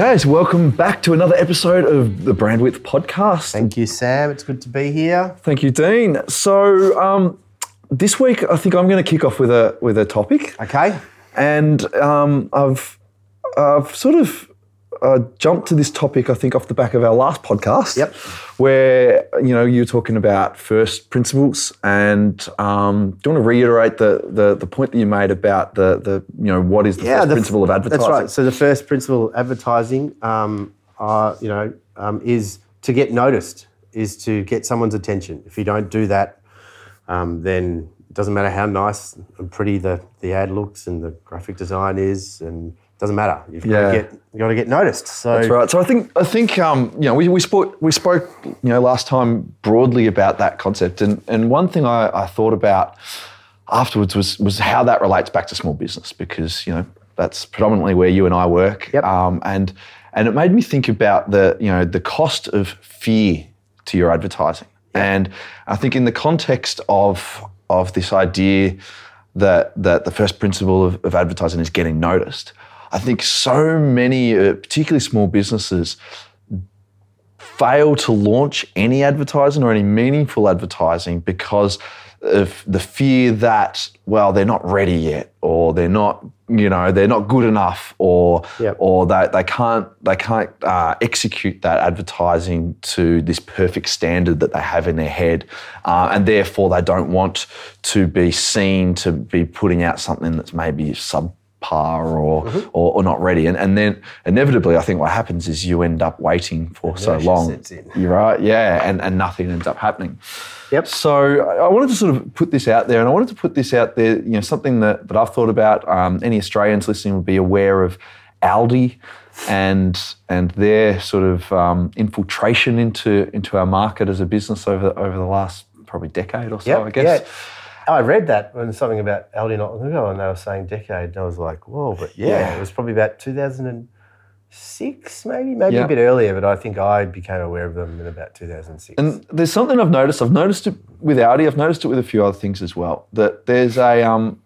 Okay, so welcome back to another episode of the Brand Width podcast. Thank you, Sam. It's good to be here. Thank you, Dean. So um, this week, I think I'm going to kick off with a with a topic, Okay. and um, I've I've sort of uh, jumped to this topic. I think off the back of our last podcast, Yep. where you know you were talking about first principles, and um, do you want to reiterate the, the the point that you made about the the you know what is the first the- principle of advertising? That's right. So the first principle of advertising, um, uh, you know, um, is to get noticed, is to get someone's attention. If you don't do that, um, then it doesn't matter how nice and pretty the, the ad looks and the graphic design is, and doesn't matter. You've got Yeah. to get you got to get noticed. So That's right. So I think I think um, you know we, we spoke we spoke you know last time broadly about that concept, and and one thing I, I thought about afterwards was was how that relates back to small business because you know that's predominantly where you and I work, Yep. um, and and it made me think about the you know the cost of fear to your advertising, and I think in the context of of this idea that that the first principle of, of advertising is getting noticed. I think so many, uh, particularly small businesses, fail to launch any advertising or any meaningful advertising because of the fear that well they're not ready yet or they're not you know they're not good enough or Yep. or they, they can't they can't uh, execute that advertising to this perfect standard that they have in their head uh, and therefore they don't want to be seen to be putting out something that's maybe sub par or, or or not ready. And and then inevitably I think what happens is you end up waiting for so long. you're right yeah and and nothing ends up happening. Yep. so I wanted to sort of put this out there and I wanted to put this out there you know something that that I've thought about um, any Australians listening would be aware of Aldi and and their sort of um, infiltration into into our market as a business over over the last probably decade or so Yep, I guess. Yeah. I read that when something about Aldi not long ago, and they were saying decade, and I was like, whoa, but yeah, Yeah. it was probably about 2006, maybe, maybe Yeah. a bit earlier, but I think I became aware of them in about 2006. And there's something I've noticed. I've noticed it with Aldi. I've noticed it with a few other things as well. That there's a um,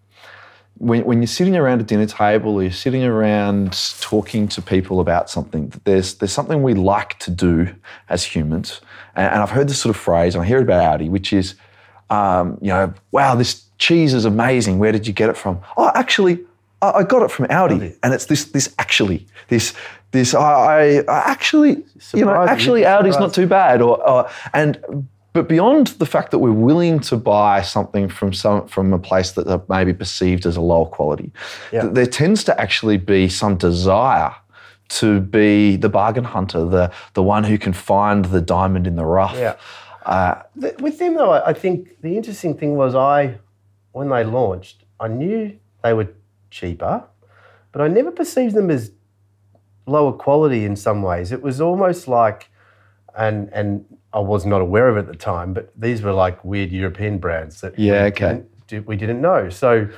when, when you're sitting around a dinner table or you're sitting around talking to people about something, that there's there's something we like to do as humans. And, and I've heard this sort of phrase, and I hear it about Aldi, which is, um, you know, wow, this cheese is amazing. Where did you get it from? Oh, actually, I, got it from Aldi. Aldi. And it's this this actually this this I, I actually you know Surprising, actually Aldi's not too bad or, or and but beyond the fact that we're willing to buy something from some from a place that are maybe perceived as a lower quality Yeah. th- there tends to actually be some desire to be the bargain hunter the the one who can find the diamond in the rough Yeah. Uh, Th- With them, though, I I think the interesting thing was I, when they launched, I knew they were cheaper, but I never perceived them as lower quality in some ways. It was almost like, and and I was not aware of it at the time, but these were like weird European brands that we Yeah, okay. didn't, we didn't know. So,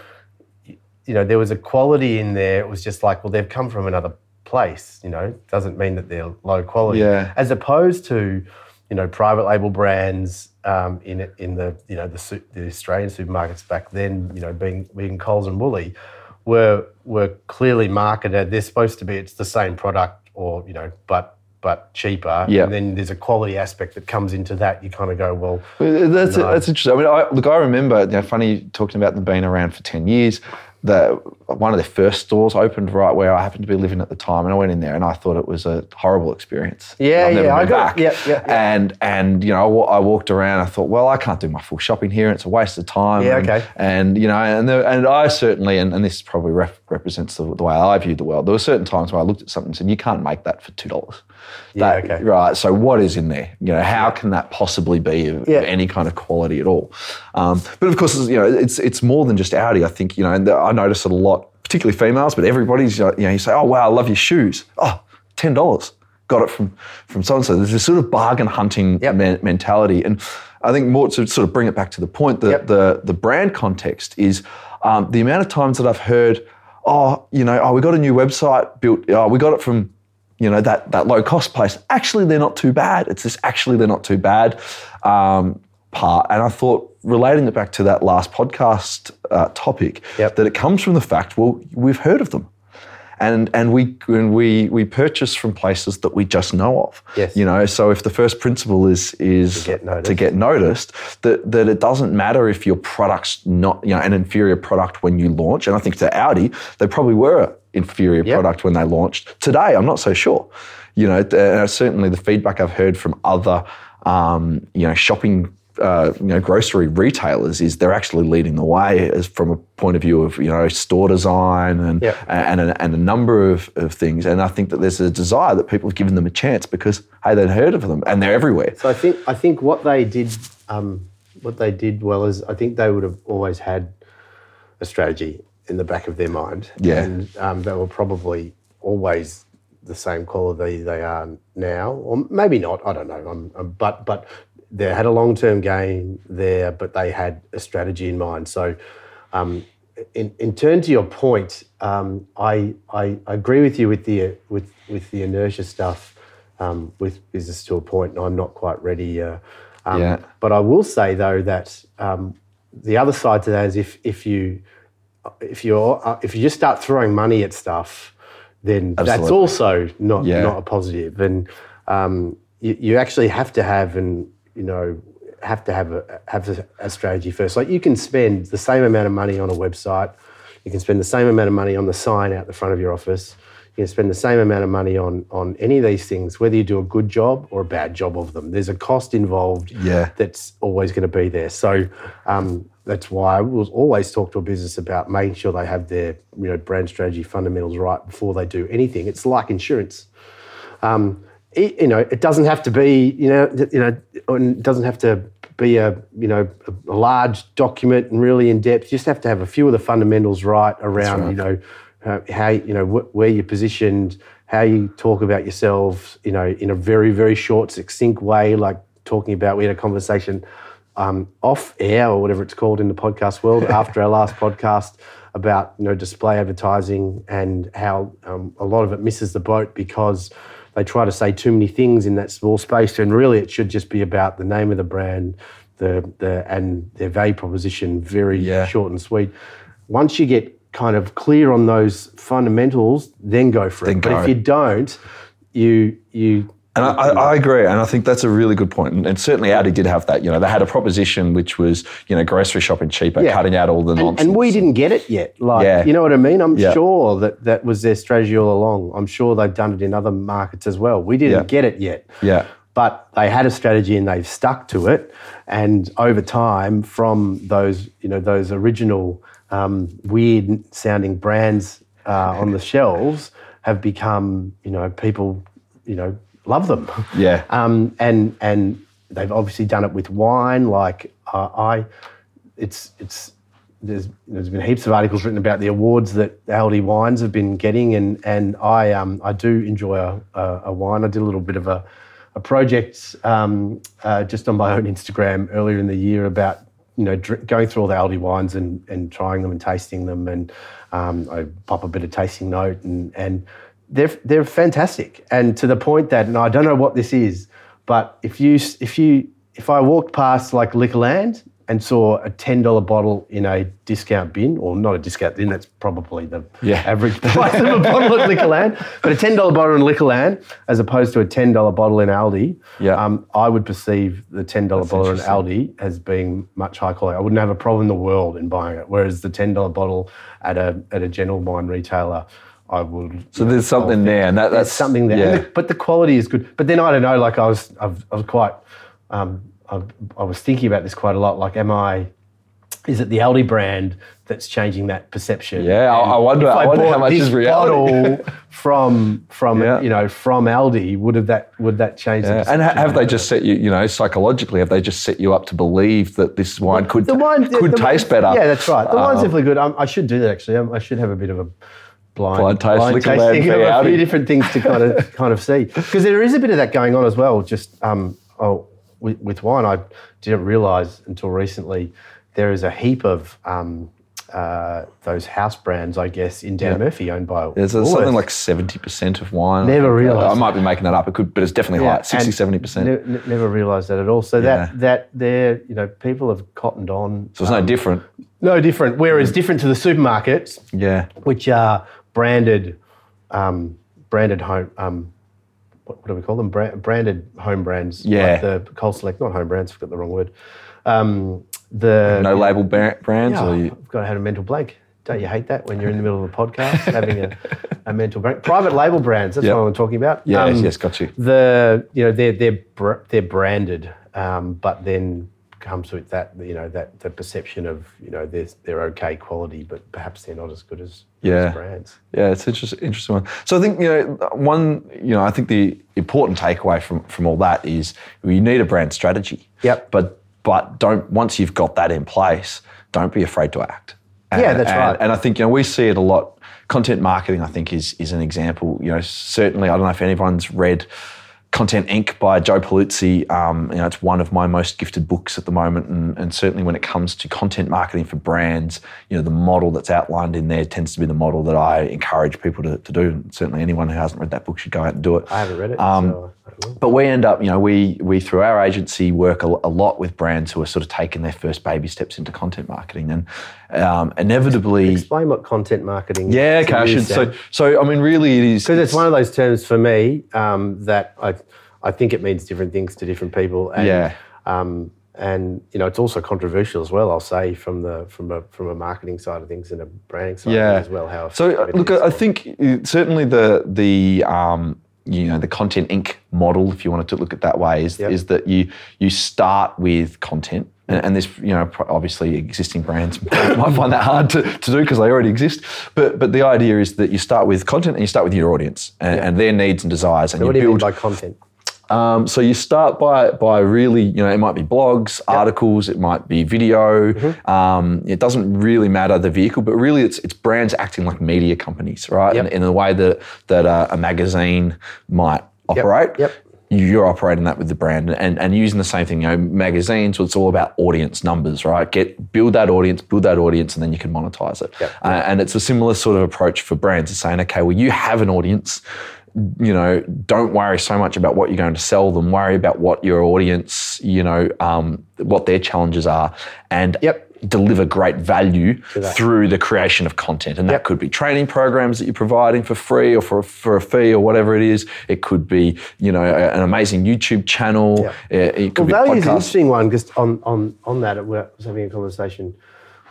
you know, there was a quality in there. It was just like, well, they've come from another place. You know, doesn't mean that they're low quality. Yeah. As opposed to, you know, private label brands um, in in the you know the, the Australian supermarkets back then. You know, being being Coles and Woolly, were were clearly marketed. They're supposed to be. It's the same product, or you know, but but cheaper. Yeah. And then there's a quality aspect that comes into that. You kind of go, well, That's, No. that's interesting. I mean, I, look, I remember, you know, funny talking about them being around for 10 years. The, one of the first stores opened right where I happened to be living at the time, and I went in there and I thought it was a horrible experience. Yeah, I've never yeah, I got- back. yeah, yeah, yeah. And and you know, I, I walked around. I thought, well, I can't do my full shopping here. It's a waste of time. Yeah, and, okay. And you know, and there, and I certainly, and, and this probably ref, represents the, the way I viewed the world. There were certain times where I looked at something and said, you can't make that for two dollars. Yeah, okay. Right. So what is in there? You know, how can that possibly be of Yeah. any kind of quality at all? Um, but of course, you know, it's it's more than just Aldi. I think you know, and I notice it a lot, particularly females, but everybody's you know, you say, oh wow, I love your shoes. Oh, ten dollars. Got it from from so and so. There's this sort of bargain hunting Yep. men- mentality, and I think more to sort of bring it back to the point that Yep. the the brand context is um, the amount of times that I've heard, oh, you know, oh, we got a new website built. Oh, we got it from you know that that low cost place. Actually, they're not too bad. It's this actually they're not too bad um, part. And I thought relating it back to that last podcast uh, topic Yep. that it comes from the fact well we've heard of them. and and we and we we purchase from places that we just know of. Yes. You know, so if the first principle is is To get noticed. to get noticed, that that it doesn't matter if your product's not you know an inferior product when you launch. And I think to Aldi, they probably were inferior Yep. product when they launched. Today, I'm not so sure. You know, uh, certainly the feedback I've heard from other um, you know shopping. Uh, you know, grocery retailers is they're actually leading the way as from a point of view of you know store design and Yep. and, a, and a number of, of things. And I think that there's a desire that people have given them a chance because hey, they'd heard of them and they're everywhere. So I think I think what they did um, what they did well is I think they would have always had a strategy in the back of their mind. Yeah. And um, they were probably always the same quality they are now, or maybe not. I don't know. I'm, I'm- but but they had a long term gain there, but they had a strategy in mind. So. Um, in, in turn to your point, um, I, I I agree with you with the with with the inertia stuff, um, with business to a point, and I'm not quite ready. Uh, um, Yeah. But I will say though that um, the other side to that is if if you if you're uh, if you just start throwing money at stuff, then that's also not Yeah. not a positive. And um, you, you actually have to have and you know have to have a have a, a strategy first. Like you can spend the same amount of money on a website, you can spend the same amount of money on the sign out the front of your office. You can spend the same amount of money on on any of these things, whether you do a good job or a bad job of them. There's a cost involved Yeah. that's always going to be there. So um, that's why I will always talk to a business about making sure they have their you know brand strategy fundamentals right before they do anything. It's like insurance. Um, it, you know, it doesn't have to be you know you know it doesn't have to be a you know a, a large document and really in depth. You just have to have a few of the fundamentals right around right. you know uh, how you know wh- where you're positioned, how you talk about yourselves, you know, in a very very short, succinct way, like talking about. We had a conversation um, off air or whatever it's called in the podcast world after our last podcast about you know display advertising and how um, a lot of it misses the boat because they try to say too many things in that small space and really it should just be about the name of the brand the the and their value proposition very Yeah. short and sweet once you get kind of clear on those fundamentals then go for Then it but if you don't you you And I, I, agree, and I think that's a really good point. And, and certainly Aldi did have that. You know, they had a proposition which was, you know, grocery shopping cheaper, Yeah. cutting out all the and, nonsense. and we didn't get it yet. Like, Yeah. you know what I mean? I'm Yeah. sure that that was their strategy all along. I'm sure they've done it in other markets as well. We didn't get it yet. Yeah. But they had a strategy and they've stuck to it. And over time, from those, you know, those original um, weird sounding brands uh, on the shelves have become, you know, people, you know, love them. Yeah. Um, and and they've obviously done it with wine. Like uh, I, it's it's there's there's been heaps of articles written about the awards that Aldi wines have been getting, and and I um I do enjoy a, a, a wine. I did a little bit of a a project um, uh, just on my own Instagram earlier in the year about you know dr- going through all the Aldi wines and and trying them and tasting them, and um, I pop a bit of tasting note and and they're they're fantastic, and to the point that and I don't know what this is, but if you if you if I walked past like Liquorland and saw a ten dollar bottle in a discount bin, or not a discount bin, that's probably the Yeah. average price of a bottle at Liquorland, but a ten dollar bottle in Liquorland as opposed to a ten dollar bottle in Aldi, Yeah. um, I would perceive the ten dollar bottle in Aldi as being much higher quality. I wouldn't have a problem in the world in buying it, whereas the ten dollar bottle at a at a general wine retailer. I would. So there's something there, and that, There's that's something there, Yeah. The- but the quality is good. But then I don't know. Like I was, I've, I was quite. Um, I, I was thinking about this quite a lot. Like, am I? Is it the Aldi brand that's changing that perception? Yeah, I- I wonder- if I wonder how much this is reality. from from Yeah. you know from Aldi, would have that would that change? the Yeah. And ha- have they just set you, you know, psychologically, have they just set you up to believe that this wine could the wine could the- taste better? Yeah, that's right. The wine's Um, definitely good. Um, I should do that actually. Um, I should have a bit of a blind, Blind taste, Liquorland tasting of a few different things to kind of kind of see because there is a bit of that going on as well. Just um, oh, with, with wine, I didn't realise until recently there is a heap of um, uh, those house brands, I guess, in Dan Yeah. Murphy owned by There's something like 70% of wine. Never realised I might be making that up. It could, but it's definitely high. 60, and 70%. ne- ne- never realised that at all. So Yeah. that that there, you know, people have cottoned on. so it's no um, different. No different. Whereas different to the supermarkets, Yeah. which are branded um, branded home. Um, what, what do we call them? Bra- branded home brands. Yeah. Like the Cold Select, not home brands. Forgot the wrong word. Um, the No label ba- brands? yeah, Or you, I've got to have a mental blank. Don't you hate that when you're in the middle of a podcast having a, a mental break? Private label brands. That's Yep. what I'm talking about. yes, Um, yes, got you. the you know they're they're br- they're branded, um, but then comes with that you know that the perception of you know they're they're okay quality, but perhaps they're not as good as, Yeah. as brands. Yeah, it's interesting. Interesting one. So I think you know one. You know, I think the important takeaway from from all that is you need a brand strategy. Yep. But but don't once you've got that in place, don't be afraid to act. And, Yeah, that's and- right. And I think you know we see it a lot. Content marketing, I think, is is an example. You know, certainly I don't know if anyone's read. Content Inc. by Joe Pulizzi. Um, you know, it's one of my most gifted books at the moment, and, and certainly when it comes to content marketing for brands, you know, the model that's outlined in there tends to be the model that I encourage people to, to do. And certainly, anyone who hasn't read that book should go out and do it. I haven't read it, Um, so. But we end up, you know, we we through our agency work a, a lot with brands who are sort of taking their first baby steps into content marketing, and um, inevitably, explain what content marketing. yeah, is okay, I should. So, so I mean, really, it is because it's one of those terms for me um, that I I think it means different things to different people. And, Yeah. Um, and you know, it's also controversial as well. I'll say from the from a from a marketing side of things and a branding side yeah. of things as well. How so look. I think uh, certainly the the um, you know the content inc model, if you wanted to look at it that way, is Yep. is that you you start with content. And, and this, you know, obviously existing brands might find that hard to, to do because they already exist. But but the idea is that you start with content and you start with your audience and, and their needs and desires, and what you do you mean build by content? Um, so you start by by really, you know, it might be blogs, articles, it might be video. Mm-hmm. Um, it doesn't really matter the vehicle, but really it's it's brands acting like media companies, right? Yep. In, in the way that that uh, a magazine might operate. Yep. You're operating that with the brand and, and using the same thing. You know, magazines. It's all about audience numbers, right? Get build that audience, build that audience, and then you can monetize it. Yep. Uh, and it's a similar sort of approach for brands. It's saying, okay, well, you have an audience you know, don't worry so much about what you're going to sell them. Worry about what your audience, you know, um, what their challenges are, and Yep. deliver great value through the creation of content. And that Yep. could be training programs that you're providing for free or for for a fee or whatever it is. It could be, you know, a- an amazing YouTube channel. Yep. It, it could Well, value be is an interesting one because on, on, on that, I was having a conversation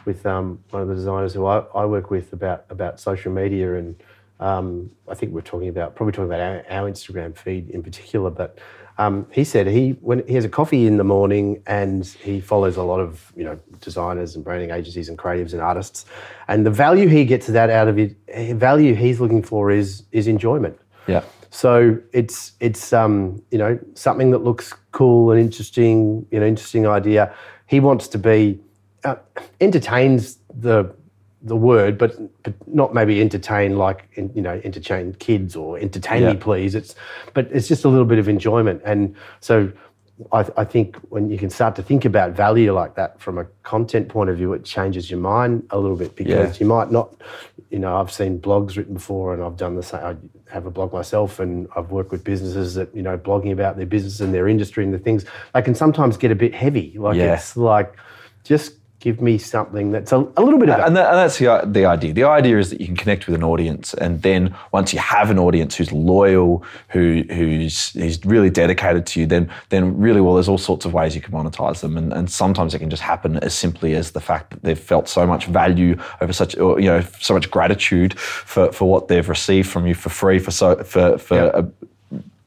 with um, one of the designers who I, I work with about, about social media. And um, I think we're talking about, probably talking about our, our Instagram feed in particular. But um, he said he, when he has a coffee in the morning and he follows a lot of, you know, designers and branding agencies and creatives and artists. And the value he gets that out of it, eh, value he's looking for is, is enjoyment. Yeah. So it's it's um, you know something that looks cool and interesting, you know, interesting idea. He wants to be uh, entertains the the word, but but not maybe entertain like you know entertain kids or entertain Yeah. me please. It's but it's just a little bit of enjoyment, and so I, I think when you can start to think about value like that from a content point of view, it changes your mind a little bit because Yeah. you might not, you know, I've seen blogs written before and I've done the same. I have a blog myself and I've worked with businesses that, you know, blogging about their business and their industry and the things, they can sometimes get a bit heavy. Like Yeah. it's like, just give me something that's a, a little bit of And, that, and that's the, the idea. The idea is that you can connect with an audience, and then once you have an audience who's loyal, who who's who's really dedicated to you, then then really well, there's all sorts of ways you can monetize them, and, and sometimes it can just happen as simply as the fact that they've felt so much value over such, or, you know, so much gratitude for, for what they've received from you for free for so for for Yeah. a,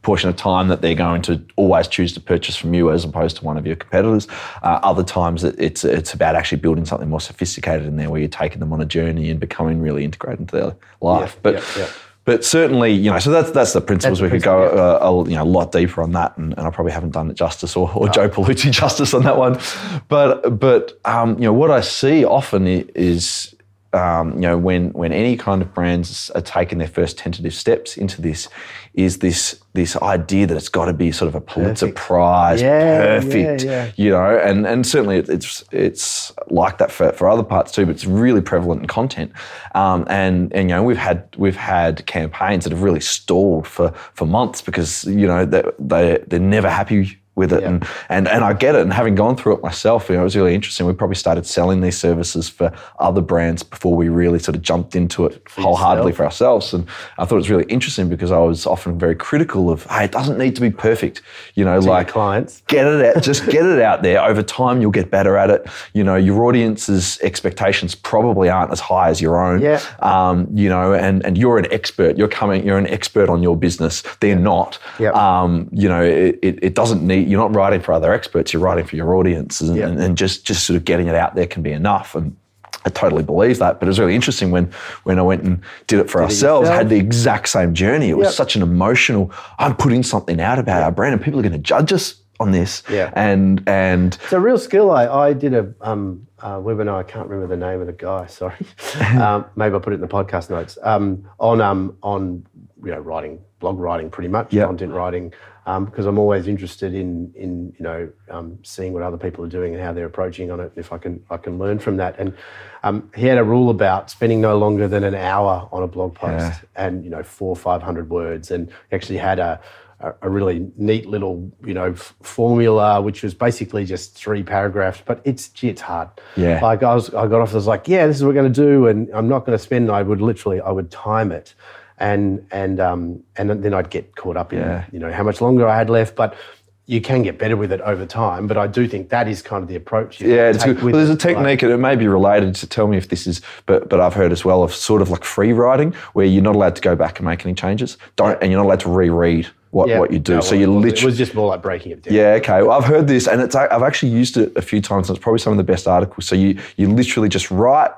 portion of time that they're going to always choose to purchase from you as opposed to one of your competitors. Uh, other times it, it's it's about actually building something more sophisticated in there where you're taking them on a journey and becoming really integrated into their life. Yeah, but yeah, yeah. but certainly, you know, so that's that's the principles. That's the we could go uh, a, you know a lot deeper on that, and, and I probably haven't done it justice or, or Joe Pulizzi justice on that one. But but um, you know what I see often is um, you know when when any kind of brands are taking their first tentative steps into this, is this this idea that it's got to be sort of a Pulitzer Perfect. Prize, Yeah, perfect, yeah, yeah. you know, and and certainly it's it's like that for, for other parts too, but it's really prevalent in content. Um, and and you know we've had we've had campaigns that have really stalled for for months because you know they they they're never happy with it. And, and and I get it. And having gone through it myself, you know, it was really interesting. We probably started selling these services for other brands before we really sort of jumped into it wholeheartedly yourself. for ourselves. And I thought it was really interesting because I was often very critical of, hey, it doesn't need to be perfect. You know, Your like clients. get it out just get it out there over time you'll get better at it you know your audience's expectations probably aren't as high as your own Yeah. um, you know and and you're an expert you're coming you're an expert on your business they're not Yep. um, you know it, it, it doesn't need you're not writing for other experts you're writing for your audience and, Yep. and, and just just sort of getting it out there can be enough and I totally believe that, but it was really interesting when when I went and did it for ourselves. yourself. Had the exact same journey. It was Yep. such an emotional. I'm putting something out about our brand, and people are going to judge us on this. Yeah. And and It's a real skill. I, I did a um, uh, webinar. I can't remember the name of the guy. Sorry. um, maybe I'll put it in the podcast notes. Um, on um, on you know writing blog writing, pretty much Yep. content writing, because I'm always interested in in you know um, seeing what other people are doing and how they're approaching on it. If I can I can learn from that. And um, he had a rule about spending no longer than an hour on a blog post, Yeah. and you know four or five hundred words, and he actually had a a, a really neat little, you know, f- formula, which was basically just three paragraphs. But it's gee, it's hard. Yeah. Like I was, I got off. I was like, yeah, this is what we're going to do, and I'm not going to spend. I would literally, I would time it, and and um and then I'd get caught up in Yeah. you know how much longer I had left, but. You can get better with it over time, but I do think that is kind of the approach. yeah, it's good. Well, there's a it. Like- technique, and it may be related. To tell me if this is, but but I've heard as well of sort of like free writing, where you're not allowed to go back and make any changes. Don't, and you're not allowed to reread what yeah. what you do. No, so well, you it literally It was just more like breaking it down. Yeah, okay. Well, I've heard this, and it's I've actually used it a few times, and it's probably some of the best articles. So you you literally just write.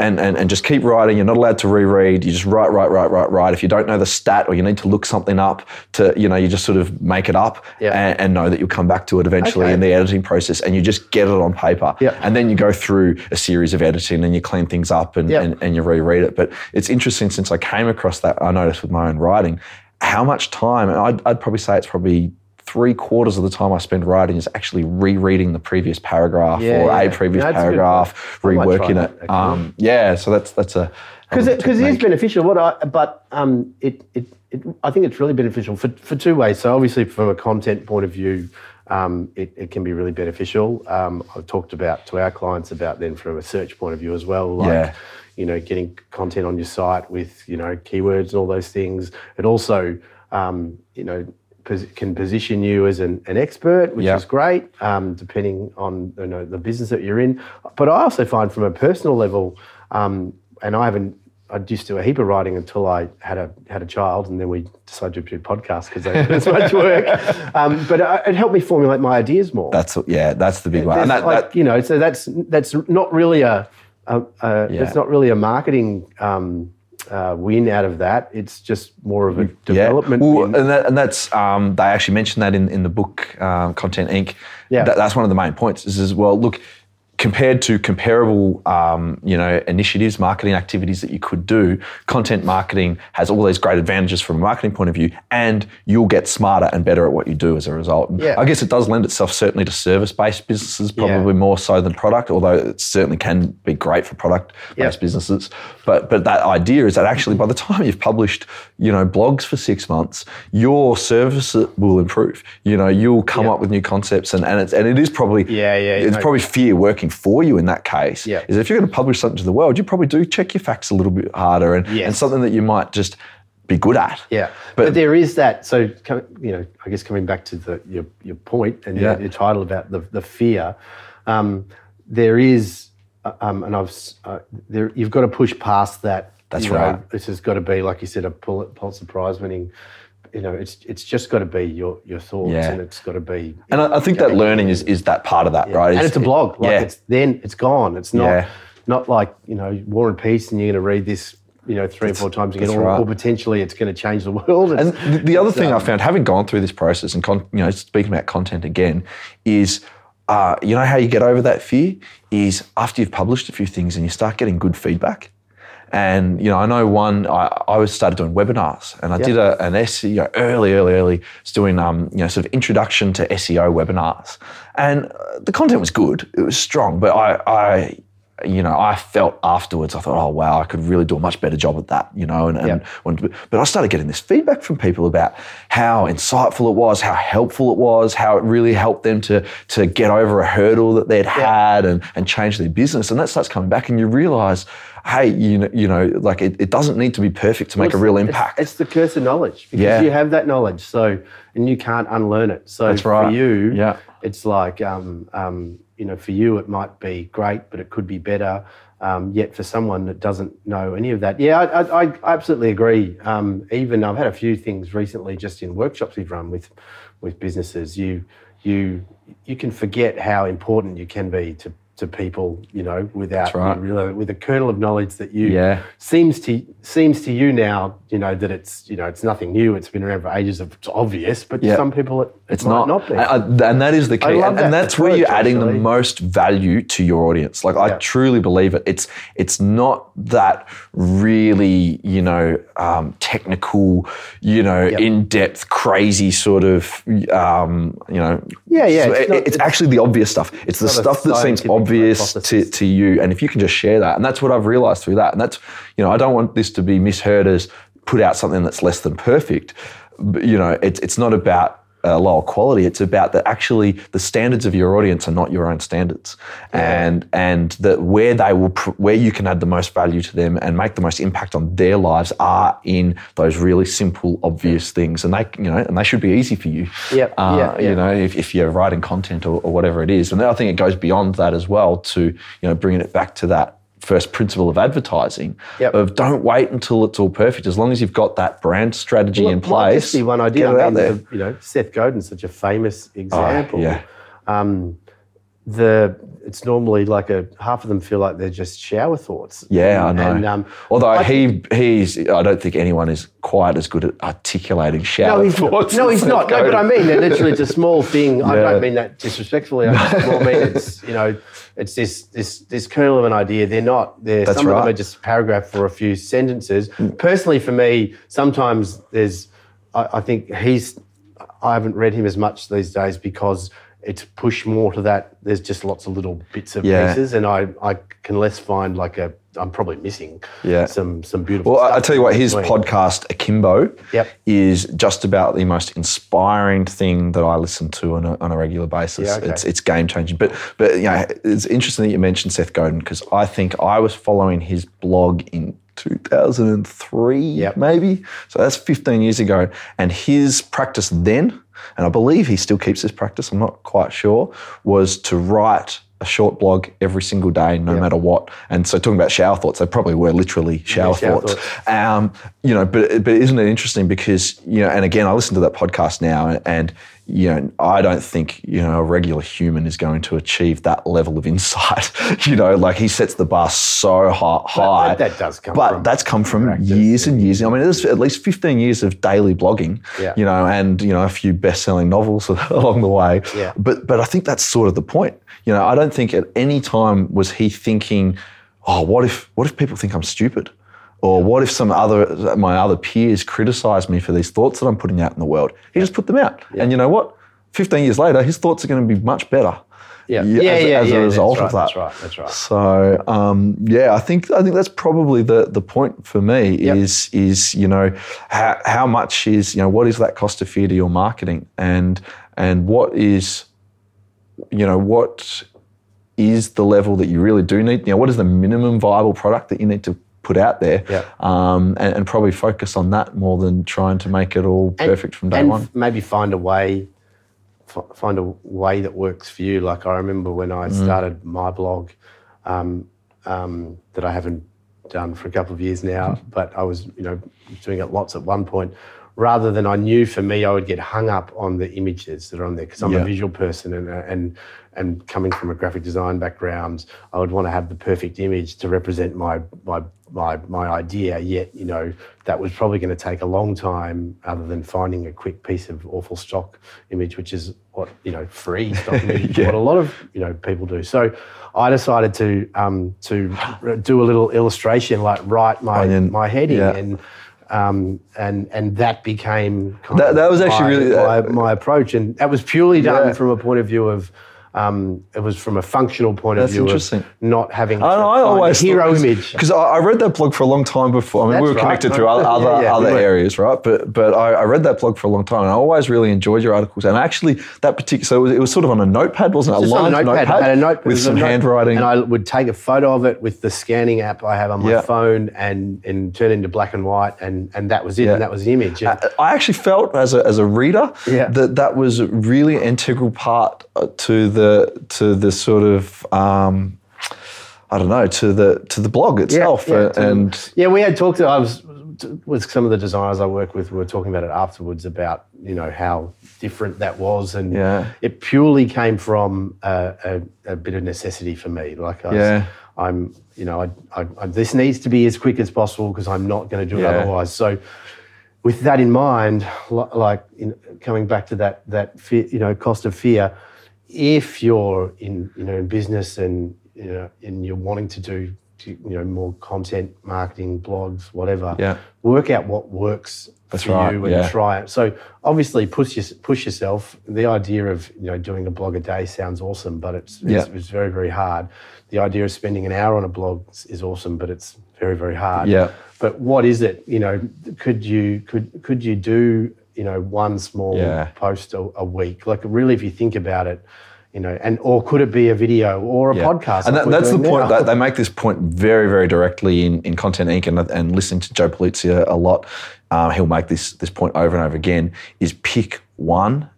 And, and, and just keep writing. You're not allowed to reread. You just write, write, write, write, write. If you don't know the stat or you need to look something up to, you know, you just sort of make it up and, and know that you'll come back to it eventually Okay. in the editing process and you just get it on paper. Yeah. And then you go through a series of editing and you clean things up and, and, and you reread it. But it's interesting since I came across that, I noticed with my own writing, how much time, and I'd, I'd probably say it's probably three quarters of the time I spend writing is actually rereading the previous paragraph Yeah, or yeah. a previous paragraph, point. I might try reworking it. Um, yeah, so that's that's a because it, cause it is beneficial. What I but um, it, it it I think it's really beneficial for for two ways. So obviously from a content point of view. Um, it, it can be really beneficial. Um, I've talked about to our clients about then from a search point of view as well, like Yeah. you know getting content on your site with you know keywords and all those things. It also um, you know can position you as an, an expert, which Yeah. is great, um, depending on you know the business that you're in. But I also find from a personal level, um, and I haven't. I used to do a heap of writing until I had a had a child, and then we decided to do podcasts because it's much work. Um, but it, it helped me formulate my ideas more. That's yeah, that's the big one. And that, like, that, you know, so that's that's not really a, a, a Yeah. it's not really a marketing um, uh, win out of that. It's just more of a development. Well, and, that, and that's um, they actually mentioned that in, in the book um, Content Inc. Yeah. That, that's one of the main points. Is as well. Look, compared to comparable, um, you know, initiatives, marketing activities that you could do, content marketing has all these great advantages from a marketing point of view, and you'll get smarter and better at what you do as a result. Yeah. I guess it does lend itself certainly to service-based businesses, Yeah. probably more so than product, although it certainly can be great for product-based Yep. businesses. But but that idea is that actually by the time you've published, you know, blogs for six months, your service will improve. You know, you'll come up with new concepts, and and it's and it is probably Yeah, yeah, it's no. probably fear working for you in that case. Yeah. Is if you're going to publish something to the world, you probably do check your facts a little bit harder, and and something that you might just be good at. Yeah, But- but, there is that. So you know, I guess coming back to the your, your point and Yeah. your, your title about the the fear, um, there is, uh, um, and I've uh, there you've got to push past that. That's you know, right. This has got to be like you said, a Pulitzer Prize winning. You know, it's it's just got to be your your thoughts, Yeah. and it's got to be. And I, I think that learning is is that part of that, Yeah. right? And Is- it's a blog. Like yeah. it's then it's gone. It's not Yeah. not like you know War and Peace, and you're going to read this. You know, three or four times again, that's or, right. or potentially it's going to change the world. And the, the other it's, thing I um, found, having gone through this process and con, you know speaking about content again, is uh, you know how you get over that fear is after you've published a few things and you start getting good feedback. And you know, I know one. I, I was started doing webinars, and I did a, an SEO early, early, early. Was doing um, you know sort of introduction to SEO webinars, and uh, the content was good. It was strong, but I, I you know, I felt afterwards, I thought, oh, wow, I could really do a much better job at that, you know. And, and Yep. when, but I started getting this feedback from people about how insightful it was, how helpful it was, how it really helped them to, to get over a hurdle that they'd had and, and change their business. And that starts coming back, and you realize, hey, you know, you know like it, it doesn't need to be perfect to make a real impact. It's, the curse of knowledge because Yeah. you have that knowledge, so and you can't unlearn it. So That's for you, Yeah. it's like um, um, you know, for you it might be great, but it could be better. Um, yet for someone that doesn't know any of that, yeah, I, I, I absolutely agree. Um, even I've had a few things recently, just in workshops we've run with with businesses. You you you can forget how important you can be to to people, you know, without right. you with a kernel of knowledge that you Yeah. seems to seems to you now, you know, that it's you know it's nothing new. It's been around for ages. It's obvious, but Yeah. some people it, it It's not, not, be. I- I- and that is the key, and, that and that's where you're adding the most value to your audience. Like I truly believe it. It's it's not that really you know um, technical, you know, Yep. in depth, crazy sort of um, you know. Yeah, yeah, so it's it- not- it's, it's- actually the obvious stuff. It's, the stuff that seems scientific obvious to, to you, and if you can just share that, and that's what I've realized through that, and that's you know I don't want this to be misheard as put out something that's less than perfect. But, you know, it's it's not about uh, lower quality. It's about that actually the standards of your audience are not your own standards, and and that where they will pr- where you can add the most value to them and make the most impact on their lives are in those really simple, obvious things, and they you know and they should be easy for you. Yep, Uh, yeah, yeah. You know, if, if you're writing content or, or whatever it is, and I think it goes beyond that as well to you know bringing it back to that first principle of advertising Yep. of don't wait until it's all perfect as long as you've got that brand strategy in Might- might place just be one idea. get I out there. the- you know, Seth Godin's such a famous example. yeah. Um, the it's normally like a half of them feel like they're just shower thoughts. Yeah, I know. And, um, Although I- he he's, I don't think anyone is quite as good at articulating shower No, he's thoughts. not. No, he's not. No, but I mean, they're literally it's a small thing. I don't mean that disrespectfully. I just mean it's you know, it's this this this kernel of an idea. They're not. They're That's some of them are just a paragraph for a few sentences. Personally, for me, sometimes there's. I, I think he's. I haven't read him as much these days because it's pushed more to that. There's just lots of little bits of Yeah. pieces, and I I can less find like a. I'm probably missing. Yeah. Some some beautiful. Well, I, tell you what, his between. podcast Akimbo Yep. is just about the most inspiring thing that I listen to on a, on a regular basis. Yeah, okay. It's it's game changing. But but you know, it's interesting that you mentioned Seth Godin because I think I was following his blog in 2003, Yep. maybe. So that's 15 years ago, and his practice then, and I believe he still keeps this practice. I'm not quite sure, was to write. A short blog every single day, no matter what. And so, talking about shower thoughts, they probably were literally shower, shower thoughts. thoughts. Um, you know, but but isn't it interesting because you know, and again, I listen to that podcast now, and you know, I don't think you know a regular human is going to achieve that level of insight. you know, like he sets the bar so hi- high. that does come but from that's come from years and years. I mean, there's at least 15 years of daily blogging. Yeah. You know, and you know a few best-selling novels along the way. Yeah. But but I think that's sort of the point. You know, I don't think at any time was he thinking, oh, what if what if people think I'm stupid? Or what if some other my other peers criticize me for these thoughts that I'm putting out in the world? He just put them out. And you know what? 15 years later, his thoughts are going to be much better. Yeah, Yeah, yeah, as- yeah. a result of that. That's right. That's right. So um, yeah, I think I think that's probably the the point for me Yep. is is you know how, how much is you know what is that cost of fear to your marketing and and what is you know what is the level that you really do need you know what is the minimum viable product that you need to put out there Yep. um, and, and probably focus on that more than trying to make it all And- perfect from day and one maybe find a way, f- find a way that works for you. Like I remember when Mm. I started my blog, um, um, that I haven't done for a couple of years now, Mm-hmm. but I was, you know, doing it lots at one point. Rather than I knew for me, I would get hung up on the images that are on there because I'm Yeah. a visual person and uh, and and coming from a graphic design background, I would want to have the perfect image to represent my my my my idea. Yet, you know, that was probably going to take a long time, other than finding a quick piece of awful stock image, which is what you know, free stock image, what a lot of you know people do. So, I decided to um, to do a little illustration, like write my my heading yeah. and. Um, and and that became kind That- of that was actually my, really- my, my approach, and that was purely done Yeah. from a point of view of Um, it was from a functional point of That's view interesting. of not having I, I always a hero image. because I, I read that blog for a long time before. I mean, we That's were connected right. through other Yeah, other, yeah, other were. areas, right? But but I, I read that blog for a long time, and I always really enjoyed your articles. And actually, that particular so it was, it was sort of on a notepad, wasn't it? Just a on lined a notepad. I had a note it with some handwriting. and I would take a photo of it with the scanning app I have on my Yeah. phone and and turn it into black and white, and and that was it. Yeah. And that was the image. And- I actually felt as a, as a reader Yeah. that that was a really integral part uh, to the to the sort of um, I don't know to the to the blog itself yeah, uh, to- and yeah, we had talked. I was with some of the designers I work with. We were talking about it afterwards about you know how different that was, and Yeah. it purely came from a, a, a bit of necessity for me. Like, I was, Yeah. I'm you know I, I, I, this needs to be as quick as possible because I'm not going to do it otherwise. So. With that in mind, like in, coming back to that that fear, you know cost of fear, if you're in you know in business and you know and you're wanting to do you know more content marketing blogs whatever Yeah. work out what works That's for right, you and yeah. try it so obviously push your, push yourself the idea of you know doing a blog a day sounds awesome but it's it's, Yeah. it's very very hard the idea of spending an hour on a blog is- is awesome but it's very very hard Yeah. but what is it you know could you could could you do you know one small Yeah. post a, a week like really if you think about it you know and or could it be a video or a Yeah. podcast And like that, that's the doing point. That they make this point very, very directly in, in Content Inc. and, and listening to Joe Pulizzi a lot. Um, he'll make this this point over and over again: is pick one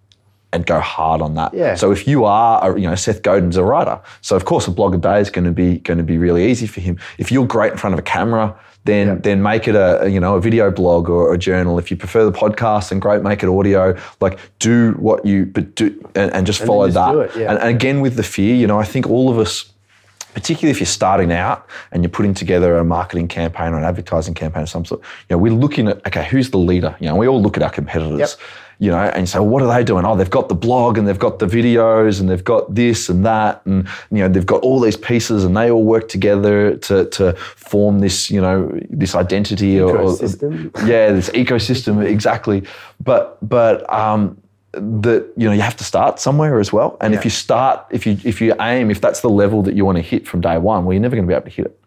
and go hard on that. Yeah. So if you are, a, you know, Seth Godin's a writer, so of course a blog a day is going to be going to be really easy for him. If you're great in front of a camera, then then make it a you know a video blog or a journal. If you prefer the podcast, and great, make it audio. Like do what you but do and, and just then follow just that. it, yeah. and, and again with the fear, you know, I think all of us particularly if you're starting out and you're putting together a marketing campaign or an advertising campaign of some sort, you know, we're looking at, okay, who's the leader? You know, we all look at our competitors, Yep. You know, and say, well, what are they doing? Oh, they've got the blog and they've got the videos and they've got this and that. And, you know, they've got all these pieces and they all work together to, to form this, you know, this identity or, or Ecosystem. yeah, this ecosystem exactly. But but um, that you know you have to start somewhere as well. And if you start, if you if you aim, if that's the level that you want to hit from day one, well, you're never going to be able to hit it.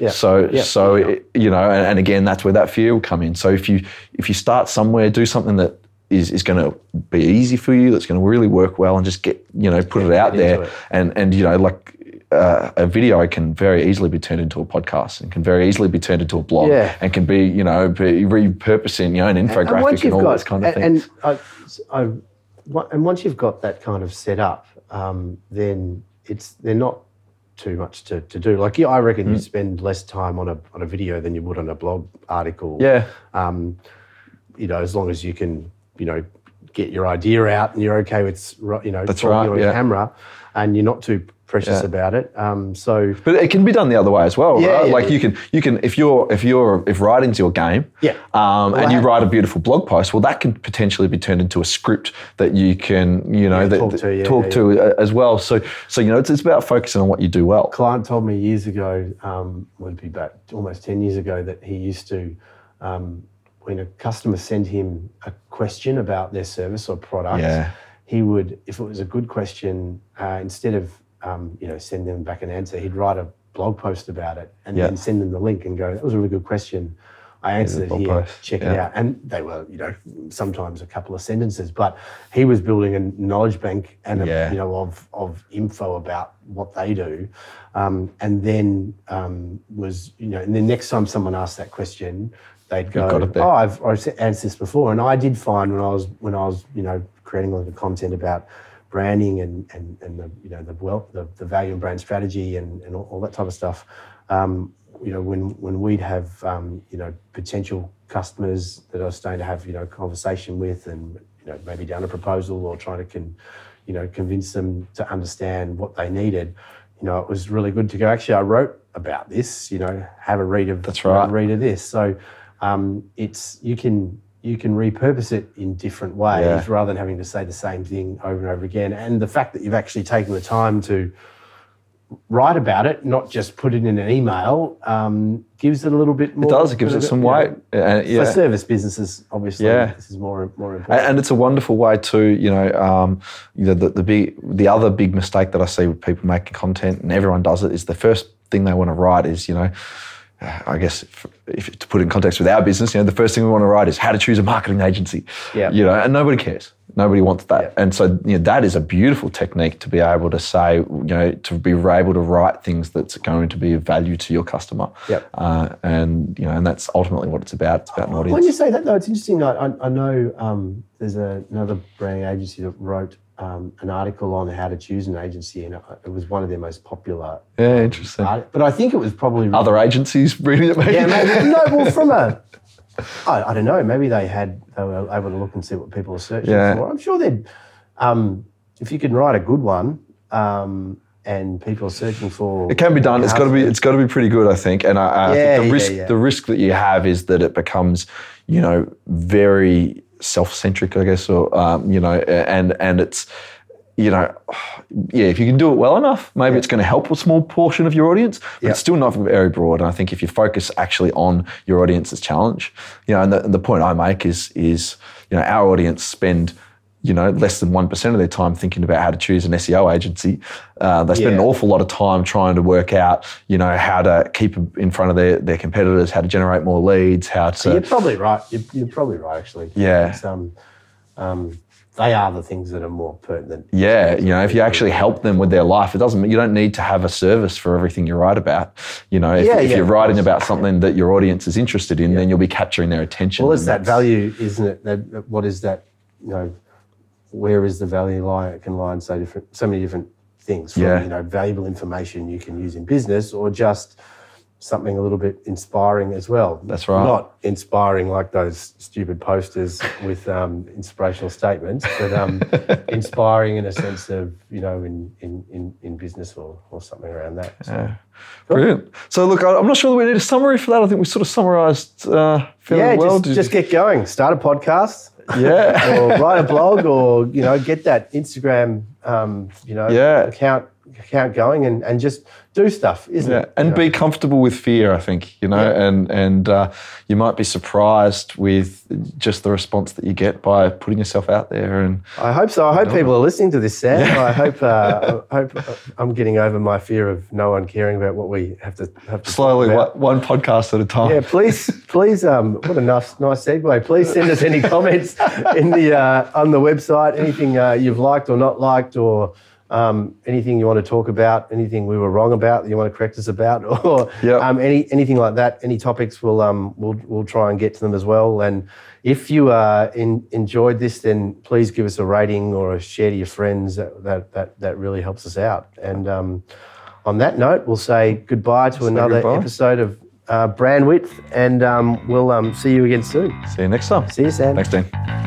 Yeah. So Yeah. so Yeah. it- you know, and, and again, that's where that fear will come in. So if you if you start somewhere, do something that is, is going to be easy for you, that's going to really work well, and just get you know put it out there, it. and and you know like. Uh, a video can very easily be turned into a podcast and can very easily be turned into a blog Yeah. and can be, you know, be repurposing, you know, an infographic and, all this kind of thing. and, I, I, and once you've got that kind of set up, um, then it's they're not too much to, to do. Like yeah, I reckon Mm. you spend less time on a on a video than you would on a blog article. yeah, Um, you know, as long as you can, you know, get your idea out and you're okay with, you know, That's right, on yeah. camera, and you're not too precious Yeah. about it. Um, so but it can be done the other way as well, Yeah, right? yeah, like you can, you can, if you're, if you're, if writing's your game, Yeah. um, and I you write a beautiful blog post, well, that can potentially be turned into a script that you can, you know, that, talk to, yeah, talk to uh, as well. So, so you know, it's, it's about focusing on what you do well. client told me years ago, um, would be back almost 10 years ago, that he used to, um, when a customer sent him a question about their service or product, Yeah. he would, if it was a good question, uh, instead of, um, you know, send them back an answer, he'd write a blog post about it and Yeah. then send them the link and go, that was a really good question. I answered it here, post, check it out. And they were, you know, sometimes a couple of sentences, but he was building a knowledge bank and a, Yeah. you know of of info about what they do, um, and then um, was you know, and then next time someone asked that question, they'd go, got it "Oh, I've, I've answered this before." And I did find when I was when I was you know creating all the content about branding and and, and the you know the wealth the, the value and brand strategy and, and all, all that type of stuff. Um, you know, when when we'd have um, you know potential customers that I was starting to have you know conversation with, and you know maybe down a proposal or trying to con, you know convince them to understand what they needed. You know, it was really good to go. Actually, I wrote about this. You know, have a read of That's right. read of this. So um, it's you can you can repurpose it in different ways Yeah. rather than having to say the same thing over and over again. And the fact that you've actually taken the time to write about it, not just put it in an email, um, gives it a little bit more. It does. It gives it some you know, weight. Uh, yeah. For service businesses, obviously, Yeah. this is more more important. and it's a wonderful way too. You know, um, you know the, the big, the other big mistake that I see with people making content, and everyone does it, is the first thing they want to write is, you know, I guess if, if to put it in context with our business, you know, the first thing we want to write is how to choose a marketing agency. Yeah. You know, and nobody cares. Nobody wants that. And so, you know, that is a beautiful technique to be able to say, you know, to be able to write things that's going to be of value to your customer. Yep. Uh, and you know, and that's ultimately what it's about. It's about an audience. When you say that, though, it's interesting. I, I, I know um, there's a, another branding agency that wrote um, an article on how to choose an agency, and it, was one of their most popular. yeah, interesting. art- But I think it was probably Other agencies reading it, maybe. Yeah, maybe no. Well, from a, I, I don't know. Maybe they had they were able to look and see what people are searching Yeah. for. I'm sure they'd, um, if you can write a good one, um, and people are searching for. It can be done. It's got to be. It's got to be pretty good, I think. And I, I Yeah, think the yeah, risk, yeah. the risk that you have is that it becomes, you know, very self-centric, I guess, or um, you know, and and it's, you know, yeah, if you can do it well enough, maybe it's going to help a small portion of your audience, but Yeah. it's still not very broad. And I think if you focus actually on your audience's challenge, you know, and the, and the point I make is is you know our audience spend. You know, less than one percent of their time thinking about how to choose an SEO agency. Uh, they spend an awful lot of time trying to work out, you know, how to keep in front of their, their competitors, how to generate more leads, how to. You're probably right. You're, you're probably right, actually. Yeah. Um, um, they are the things that are more pertinent. Yeah, you know, if you actually help them with their life, it doesn't. You don't need to have a service for everything you write about. You know, if, Yeah, if yeah, you're writing about something that your audience is interested in, then you'll be capturing their attention. Well, it's that value, isn't it? That what is that? You know, where is the value lie? It can lie in so different, so many different things. From, Yeah. You know, valuable information you can use in business, or just something a little bit inspiring as well. That's right. Not inspiring like those stupid posters with um, inspirational statements, but um, inspiring in a sense of you know in in in, in business or or something around that. So, Yeah. Brilliant. So, look, I'm not sure that we need a summary for that. I think we sort of summarised uh, fairly yeah, well. just, just get going. Start a podcast. yeah. or write a blog or you know get that Instagram um, you know Yeah. account account going and, and just do stuff isn't Yeah, it and You know? be comfortable with fear. I think you know, Yeah. and and uh, you might be surprised with just the response that you get by putting yourself out there. And I hope so I hope people are listening to this Sam I hope uh, I hope I'm getting over my fear of no one caring about what we have to have to slowly, one podcast at a time. Yeah, please, please. Um, what a nice, nice segue. Please send us any comments in the uh, on the website. Anything uh, you've liked or not liked, or um, anything you want to talk about, anything we were wrong about that you want to correct us about, or Yep. um, any anything like that. Any topics, we'll um, we'll we'll try and get to them as well. And if you uh, in, enjoyed this, then please give us a rating or a share to your friends. That that that, that really helps us out. And um, on that note, we'll say goodbye to another goodbye. episode of uh, Brand Width, and um, we'll um, see you again soon. See you next time. See you, Sam. Thanks, Dean.